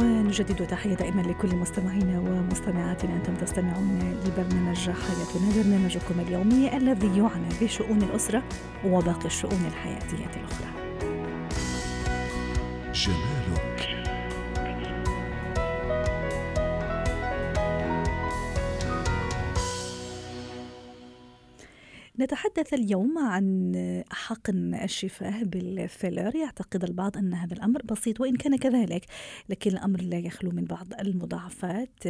ونجدد تحية دائما لكل مستمعينا ومستمعاتنا. أنتم تستمعون لبرنامج حياتنا برنامجكم اليومي الذي يعنى بشؤون الأسرة وباقي الشؤون الحياتية الأخرى. جمالك نتحدث اليوم عن حقن الشفاه بالفيلر. يعتقد البعض أن هذا الأمر بسيط وإن كان كذلك لكن الأمر لا يخلو من بعض المضاعفات.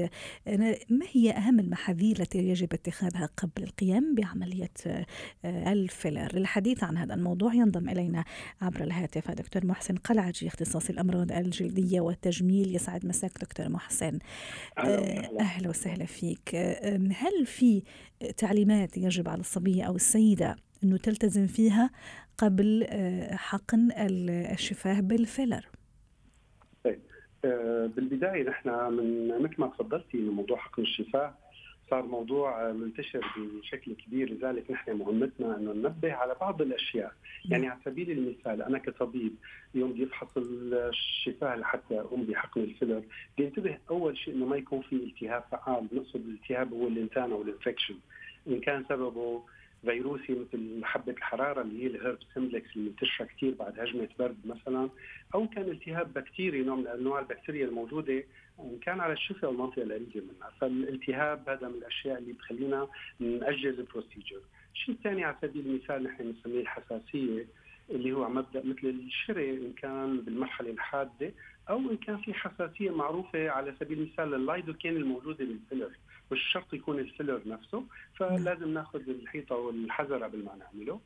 ما هي أهم المحاذير التي يجب اتخاذها قبل القيام بعملية الفيلر؟ للحديث عن هذا الموضوع ينضم إلينا عبر الهاتف دكتور محسن قلعجي اختصاصي الأمراض الجلدية والتجميل. يسعد مساك دكتور محسن. أهلا وسهلا. فيك. هل في تعليمات يجب على الصبية أو السيدة أنه تلتزم فيها قبل آه، حقن الشفاه بالفيلر. طيب آه، بالبداية نحن من مثل ما تفضلتي إنه موضوع حقن الشفاه صار موضوع منتشر بشكل كبير لذلك نحن مهمتنا إنه ننبه على بعض الأشياء. يعني على سبيل المثال أنا كطبيب يوم بدي افحص الشفاه لحتى أقوم بحقن الفيلر بدي انتبه أول شيء إنه ما يكون في التهاب فعال نقصد الالتهاب هو الانتان أو ال infection إن كان سببه فيروسي مثل حبه الحرارة اللي هي ال herpes simplex اللي منتشره كثير بعد هجمة برد مثلا أو كان التهاب بكتيري نوع من أنواع البكتيريا الموجودة إن كان على الشفه أو المنطقة القريبه منها. فالالتهاب هذا من الأشياء اللي بخلينا نأجل ال procedure الشيء الثاني على سبيل المثال نحن بنسميه الحساسية. اللي هو مبدأ مثل الشري إن كان بالمرحلة الحادة أو إن كان في حساسية معروفة على سبيل المثال لللايدوكين الموجودة بالفيلر مش شرط يكون الفيلر نفسه فلازم ناخذ الحيطة والحذر قبل ما نعمله.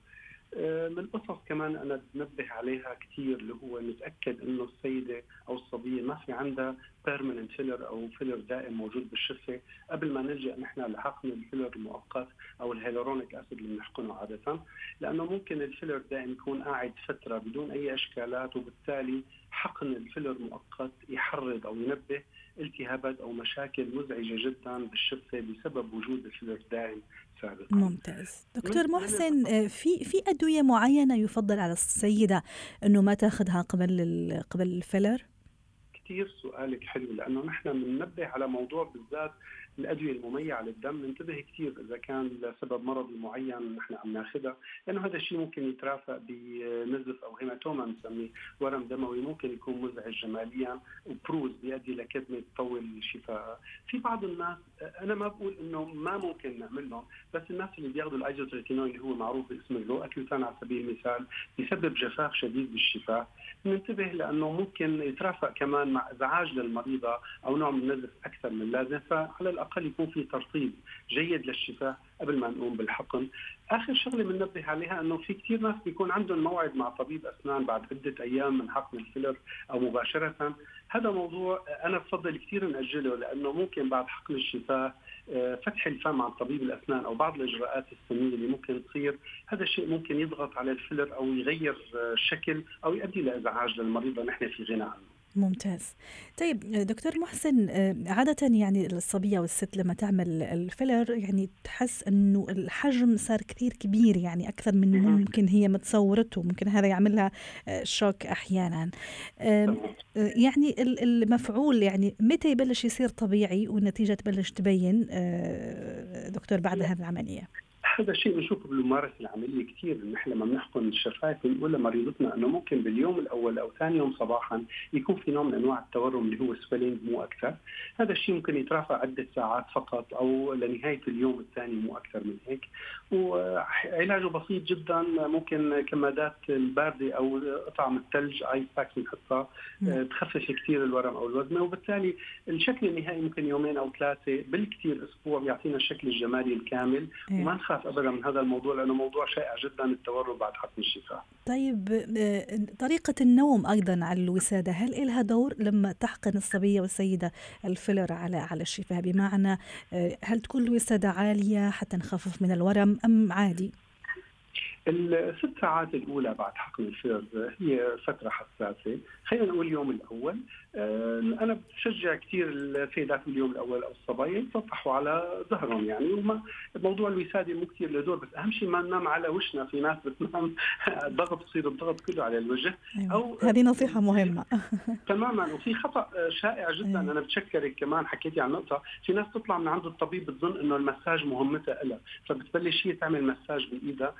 آه، من القصص كمان أنا بنبه عليها كثير اللي هو نتأكد إنه السيدة أو الصبية ما في عندها permanent filler أو فيلر دائم موجود بالشفة قبل ما نلجأ نحن لحقن الفيلر المؤقت أو ال hyaluronic acid اللي بنحقنه عادة لأنه ممكن الفيلر دائم يكون قاعد فترة بدون أي إشكالات وبالتالي حقن الفيلر مؤقت يحرض أو ينبه التهابات أو مشاكل مزعجة جدا بالشفة بسبب وجود الفيلر دائم سابقا. ممتاز. دكتور محسن آه، في في أدوية معينة يفضل على السيدة إنه ما تاخذها قبل قبل الفيلر؟ كثير سؤالك حلو لأنه نحن بننبه على موضوع بالذات الأدوية المميعة للدم ننتبه كثير إذا كان لسبب مرضي معين نحن عم ناخذها لأنه هذا الشيء ممكن يترافق بنزف أو هيماتوما بنسميه ورم دموي ممكن يكون مزعج جماليا وبروز بيؤدي لكدمة تطول الشفاء. في بعض الناس أنا ما بقول إنه ما ممكن نعمل لهم بس الناس اللي بياخذوا الآيزوتريتينول اللي هو معروف باسم ال Roaccutane على سبيل المثال بيسبب جفاف شديد بالشفاء. ننتبه لأنه ممكن يترافق كمان مع إزعاج للمريضة أو نوع من النزف أكثر من اللازم فعلى الأقل يكون في ترطيب جيد للشفاء قبل ما نقوم بالحقن. آخر شغلة بننبه عليها إنه في كثير ناس بيكون عندهم موعد مع طبيب أسنان بعد عدة أيام من حقن الفيلر أو مباشرة. هذا موضوع أنا بفضل كثير نأجله لأنه ممكن بعد حقن الشفاه آه، فتح الفم عن طبيب الأسنان أو بعض الإجراءات السنيه اللي ممكن تصير. هذا الشيء ممكن يضغط على الفيلر أو يغير الشكل أو يؤدي لإزعاج للمريض نحن في غنى عنه. ممتاز. طيب دكتور محسن آه، عادة يعني الصبية والست لما تعمل الفيلر يعني تحس إنه الحجم صار كثير كبير يعني أكثر من ممكن هي متصورته ممكن هذا يعمل لها آه، شوك أحيانا. آه، يعني المفعول يعني متى يبلش يصير طبيعي والنتيجة تبلش تبين دكتور بعد هذه العملية؟ هذا الشيء بنشوفه بالممارسة العملية كثير نحن لما بنحقن الشفايف بنقول لمريضتنا إنه ممكن باليوم الأول أو ثاني يوم صباحا يكون في نوع من أنواع التورم اللي هو swelling مو أكثر، هذا الشيء ممكن يترافق عدة ساعات فقط أو لنهاية اليوم الثاني مو أكثر من هيك، وعلاجه بسيط جدا ممكن كمادات الباردة أو قطع الثلج ice pack بنحطها تخفف كثير الورم أو الوذمة وبالتالي الشكل النهائي ممكن يومين أو ثلاثة بالكثير أسبوع بيعطينا الشكل الجمالي الكامل إيه. وما نخاف ابدا من هذا الموضوع لأنه موضوع شائع جدا التورم بعد حقن الشفاء. طيب آه، طريقة النوم أيضا على الوسادة هل لها دور لما تحقن الصبية والسيدة الفيلر على على الشفاه بمعنى آه، هل تكون الوسادة عالية حتى نخفف من الورم أم عادي؟ الست ساعات الأولى بعد حقن الفيلر هي فترة حساسة، خلينا نقول اليوم الأول، آه، أنا بشجع كثير السيدات اليوم الأول أو الصبايا يتصفحوا على ظهرهم يعني. وما موضوع الوسادة مو كثير له دور بس أهم شيء ما ننام على وشنا. في ناس بتنام الضغط بصير الضغط كله على الوجه. أيوة. أو هذه نصيحة مهمة. تماما. وفي خطأ شائع جدا. أيوة. أنا بتشكرك كمان حكيتي عن نقطة. في ناس تطلع من عند الطبيب بتظن إنه المساج مهمتها لها فبتبلش هي تعمل مساج بإيدها.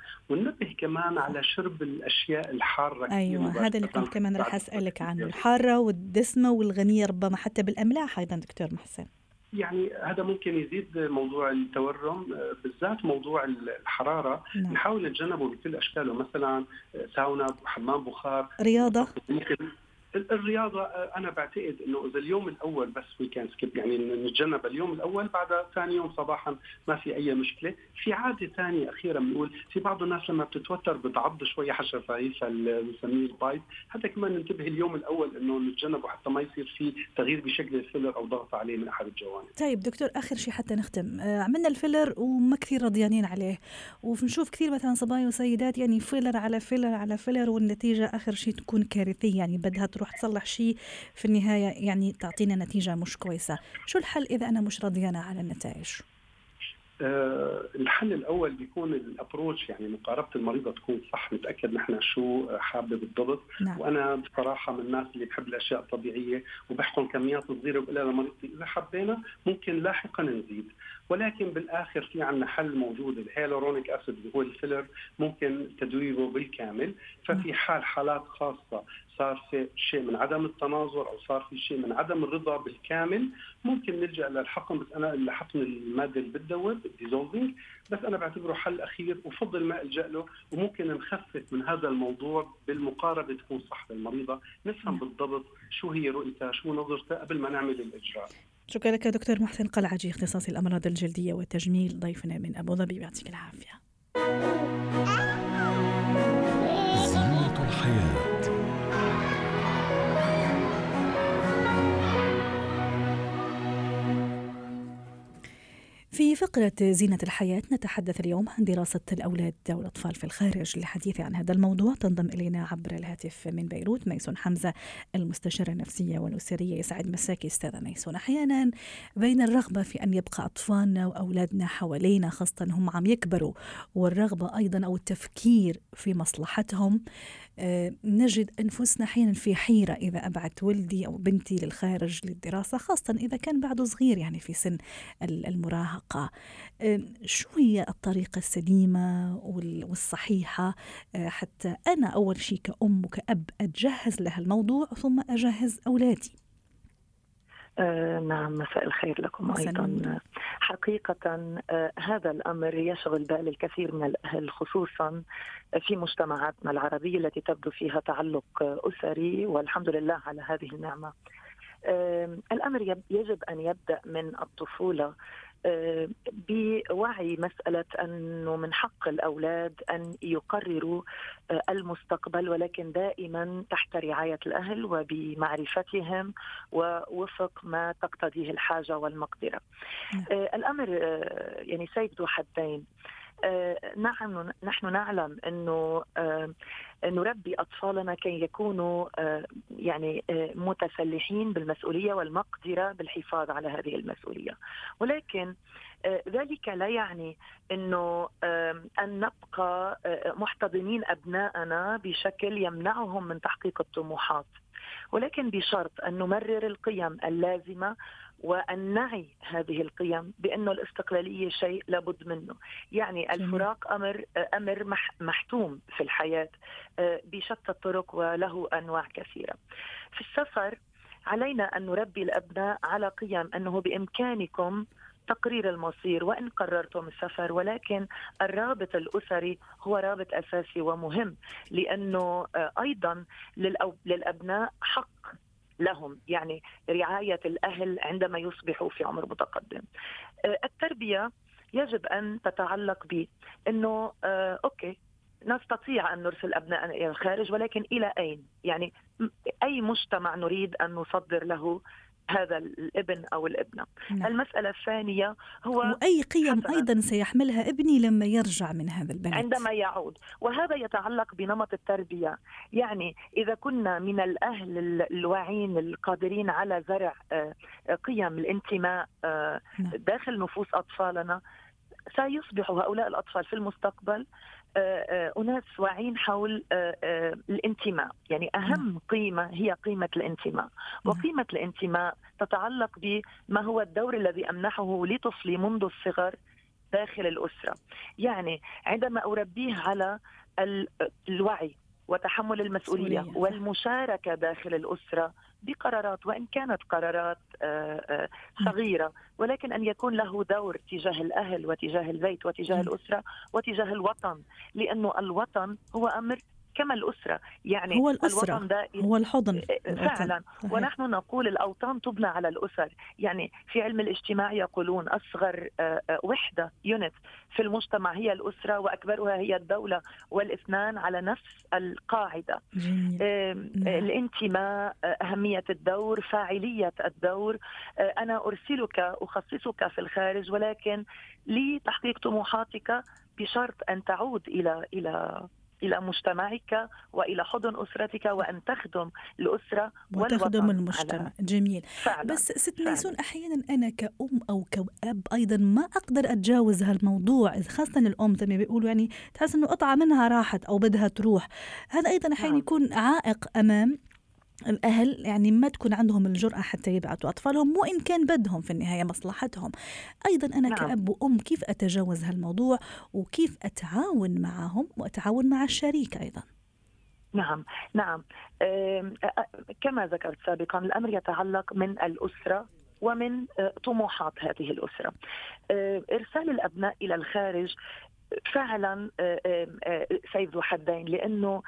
وننبه كمان على شرب الأشياء الحارة أيوه هذا اللي كنت كمان رح أسألك عنه الحارة والدسمة والغنية ربما حتى بالأملاح أيضا دكتور محسن. يعني هذا ممكن يزيد موضوع التورم بالذات موضوع الحرارة. نعم. نحاول نتجنبه بكل أشكاله مثلا ساونا حمام بخار. رياضة. الرياضة أنا بعتقد إنه إذا اليوم الأول بس we can skip يعني نتجنب اليوم الأول بعد ثاني يوم صباحا ما في أي مشكلة، في عادة ثانية أخيرا بنقول في بعض الناس لما بتتوتر بتعض شوية شفايفها بنسميه ال bite، هذا كمان ننتبه اليوم الأول إنه نتجنبه حتى ما يصير في تغيير بشكل الفيلر أو ضغط عليه من أحد الجوانب. طيب دكتور آخر شيء حتى نختم، آه، عملنا الفيلر وما كثير رضيانين عليه، وبنشوف كثير مثلا صبايا وسيدات يعني فيلر على فيلر على فيلر والنتيجة آخر شيء تكون كارثية يعني بدها تروح تصلح شيء في النهاية يعني تعطينا نتيجة مش كويسة شو الحل إذا أنا مش راضيانة على النتائج؟ أه الحل الأول بيكون ال approach يعني مقاربة المريضة تكون صح نتأكد نحن شو حابه بالضبط نعم. وأنا بصراحة من الناس اللي بحب الأشياء الطبيعية وبحقن كميات صغيره وبقول لمريضتي إذا حبينا ممكن لاحقا نزيد ولكن بالآخر في عندنا حل موجود. ال hyaluronic acid اللي هو الفيلر ممكن تذويبه بالكامل. ففي حال حالات خاصة صار في شيء من عدم التناظر أو صار في شيء من عدم الرضا بالكامل ممكن نلجأ للحقن بس أنا لحقن المادة اللي بتدوب الديزولفينج بس أنا بعتبره حل أخير وفضل ما ألجأ له وممكن نخفف من هذا الموضوع بالمقاربة تكون صح للمريضه نفهم بالضبط شو هي رؤيتها شو نظرتها قبل ما نعمل الإجراء. شكرا لك دكتور محسن قلعجي اختصاصي الأمراض الجلدية والتجميل ضيفنا من أبو ظبي يعطيك العافية. في فقرة زينة الحياة نتحدث اليوم عن دراسة الأولاد والأطفال في الخارج للحديث عن هذا الموضوع. تنضم إلينا عبر الهاتف من بيروت ميسون حمزة المستشارة النفسية والأسرية يسعد مساكي. أستاذة ميسون أحيانا بين الرغبة في أن يبقى أطفالنا وأولادنا حوالينا خاصة هم عم يكبروا والرغبة أيضا أو التفكير في مصلحتهم. نجد أنفسنا أحيانا في حيرة إذا أبعت ولدي أو بنتي للخارج للدراسة خاصة إذا كان بعده صغير يعني في سن المراهقة. آه، شو هي الطريقة السليمة والصحيحة آه، حتى أنا أول شيء كأم وكأب أتجهز لها الموضوع ثم أجهز أولادي. آه نعم مساء الخير لكم أيضا. حقيقة آه هذا الأمر يشغل بال الكثير من الأهل خصوصا في مجتمعاتنا العربية التي تبدو فيها تعلق أسري والحمد لله على هذه النعمة. آه الأمر يجب أن يبدأ من الطفولة. بوعي مسألة أنه من حق الأولاد أن يقرروا آه، المستقبل ولكن دائما تحت رعاية الأهل وبمعرفتهم ووفق ما تقتضيه الحاجة والمقدرة نعم. آه، الأمر آه، يعني سيد ذو حدين نحن نحن نعلم إنه نربي أطفالنا كي يكونوا يعني متسلحين بالمسؤولية والمقدرة بالحفاظ على هذه المسؤولية. ولكن ذلك لا يعني إنه أن نبقى محتضنين ابنائنا بشكل يمنعهم من تحقيق الطموحات. ولكن بشرط أن نمرر القيم اللازمة وأن نعي هذه القيم بأنه الاستقلالية شيء لابد منه. يعني الفراق أمر أمر محتوم في الحياة آه، بشتى الطرق وله أنواع كثيرة. في السفر علينا أن نربي الأبناء على قيم أنه بإمكانكم تقرير المصير وإن قررتم السفر ولكن الرابط الأسري هو رابط أساسي ومهم لأنه آه، أيضا للأبناء حق لهم يعني رعاية الأهل عندما يصبحوا في عمر متقدم. آه، التربية يجب أن تتعلق بأنه آه، أوكي نستطيع أن نرسل أبنائنا إلى الخارج ولكن إلى أين؟ يعني أي مجتمع نريد أن نصدر له هذا الابن أو الابنة. نعم. المسألة الثانية هو وأي قيم حسنا. أيضا سيحملها ابني لما يرجع من هذا البلد عندما يعود وهذا يتعلق بنمط التربية، يعني إذا كنا من الأهل الواعين القادرين على زرع آه، قيم الانتماء آه، نعم. داخل نفوس أطفالنا سيصبح هؤلاء الأطفال في المستقبل آه، آه، أناس واعين حول آه، الانتماء يعني أهم. قيمة هي قيمة الانتماء. وقيمة الانتماء تتعلق بما هو الدور الذي أمنحه لطفلي منذ الصغر داخل الأسرة يعني عندما أربيه على الوعي وتحمل المسؤولية والمشاركة داخل الأسرة بقرارات وإن كانت قرارات آه، آه، صغيرة. ولكن أن يكون له دور تجاه الأهل وتجاه البيت وتجاه الأسرة وتجاه الوطن. لأنه الوطن هو أمر كما الأسرة. يعني هو الأسرة الوطن دائما هو الحضن. فعلا. صحيح. ونحن نقول الأوطان تبنى على الأسر. يعني في علم الاجتماع يقولون أصغر آه، آه، وحدة يونت في المجتمع هي الأسرة وأكبرها هي الدولة والإثنان على نفس القاعدة. جميل. نعم. الانتماء آه، أهمية الدور فاعلية الدور. أنا أرسلك أخصصك في الخارج ولكن لتحقيق طموحاتك بشرط أن تعود إلى إلى إلى مجتمعك وإلى حضن أسرتك وأن تخدم الأسرة وتخدم المجتمع جميل فعلا. بس ست ميسون أحيانا أنا كأم أو كأب أيضا ما أقدر أتجاوز هالموضوع خاصة الأم زي ما بيقولوا يعني تحس إنه قطعة منها راحت أو بدها تروح هذا أيضا أحيانا نعم. يكون عائق أمام الأهل يعني ما تكون عندهم الجرأة حتى يبعثوا أطفالهم وإن كان بدهم في النهاية مصلحتهم. أيضا أنا نعم. كأب وأم كيف أتجاوز هالموضوع وكيف أتعاون معهم وأتعاون مع الشريك أيضا؟ نعم نعم. كما ذكرت سابقا الأمر يتعلق من الأسرة ومن طموحات هذه الأسرة. إرسال الأبناء إلى الخارج فعلا سيف ذو حدين لأنه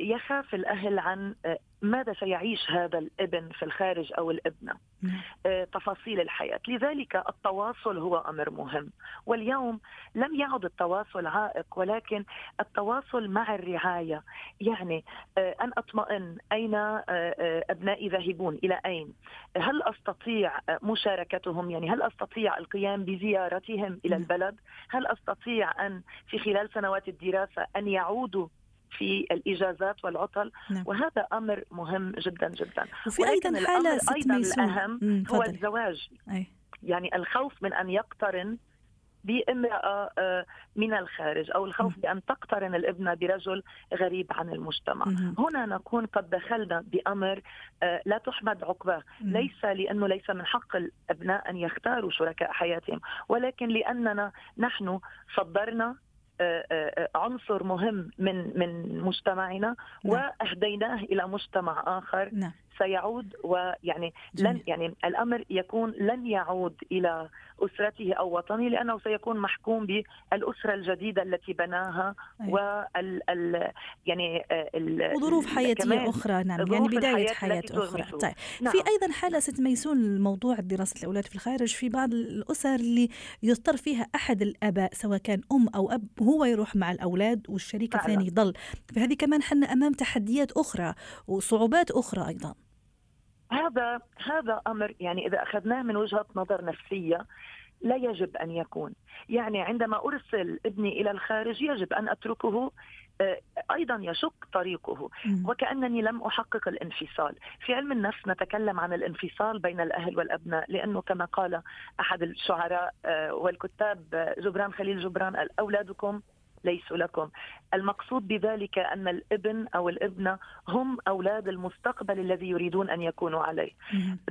يخاف الأهل عن ماذا سيعيش هذا الابن في الخارج أو الابنة؟ نعم. آه، تفاصيل الحياة. لذلك التواصل هو أمر مهم. واليوم لم يعد التواصل عائق ولكن التواصل مع الرعاية. يعني آه، أن أطمئن. أين آه، أبنائي ذاهبون؟ إلى أين؟ هل أستطيع مشاركتهم؟ يعني هل أستطيع القيام بزيارتهم إلى نعم. البلد؟ هل أستطيع أن في خلال سنوات الدراسة أن يعودوا في الإجازات والعطل نعم. وهذا أمر مهم جدا جدا. وفي أيضا حالة أيضا الأهم هو الزواج. أي. يعني الخوف من أن يقترن بامرأة آه، من الخارج أو الخوف بأن تقترن الابنة برجل غريب عن المجتمع. هنا نكون قد دخلنا بأمر آه، لا تحمد عقباه. ليس لأنه ليس من حق الأبناء أن يختاروا شركاء حياتهم ولكن لأننا نحن صدرنا عنصر مهم من من مجتمعنا نعم. وأهديناه إلى مجتمع آخر نعم. سيعود ويعني لن يعني الأمر يكون لن يعود إلى أسرته أو وطنه لأنه سيكون محكوم بالأسرة الجديدة التي بناها وال ال يعني آه، ال وظروف حياتية أخرى. نعم يعني بداية حياة أخرى. طيب نعم. في أيضا حالة ست ميسون موضوع دراسة الأولاد في الخارج في بعض الأسر اللي يضطر فيها أحد الآباء سواء كان أم أو أب هو يروح مع الأولاد والشريك الثاني يضل. فهذه كمان حنا أمام تحديات أخرى وصعوبات أخرى أيضا. هذا هذا أمر يعني إذا أخذناه من وجهة نظر نفسية لا يجب أن يكون، يعني عندما أرسل ابني إلى الخارج يجب أن أتركه آه، أيضا يشق طريقه. وكأنني لم أحقق الانفصال، في علم النفس نتكلم عن الانفصال بين الأهل والأبناء لأنه كما قال أحد الشعراء آه، والكتاب آه، جبران خليل جبران اولادكم ليسوا لكم. المقصود بذلك أن الابن أو الابنة هم أولاد المستقبل الذي يريدون أن يكونوا عليه.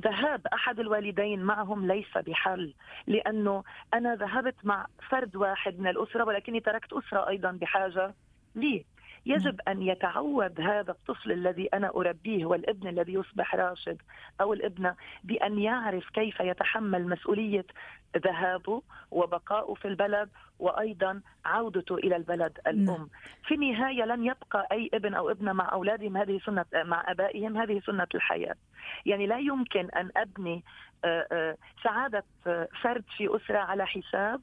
ذهاب أحد الوالدين معهم ليس بحل لأنه أنا ذهبت مع فرد واحد من الأسرة ولكني تركت أسرة أيضا بحاجة لي. يجب أن يتعود هذا الطفل الذي أنا أربيه والابن الذي يصبح راشد أو الابنه بأن يعرف كيف يتحمل مسؤولية ذهابه وبقائه في البلد وأيضا عودته إلى البلد الأم. نعم. في النهاية لن يبقى أي ابن أو ابنة مع أولادهم هذه سنة مع آبائهم هذه سنة الحياة. يعني لا يمكن أن أبني آه، آه، سعادة فرد في أسرة على حساب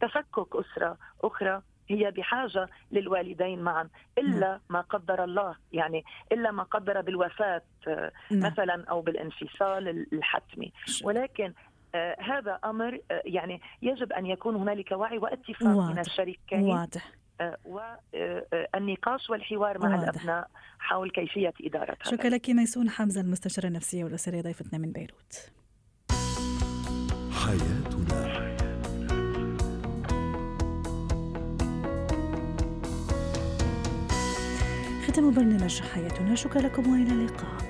تفكك أسرة أخرى هي بحاجة للوالدين معا إلا ما قدر الله يعني إلا ما قدر بالوفاة نعم. مثلا أو بالانفصال الحتمي ولكن آه هذا أمر آه يعني يجب أن يكون هنالك وعي واتفاق واضح. من الشريكين واضح آه والنقاش والحوار مع واضح. الأبناء حول كيفية إدارة شكرا لك ميسون حمزة المستشارة النفسية والأسرية ضيفتنا من بيروت حياتنا ختم برنامج حياتنا. شكرا لكم وإلى اللقاء.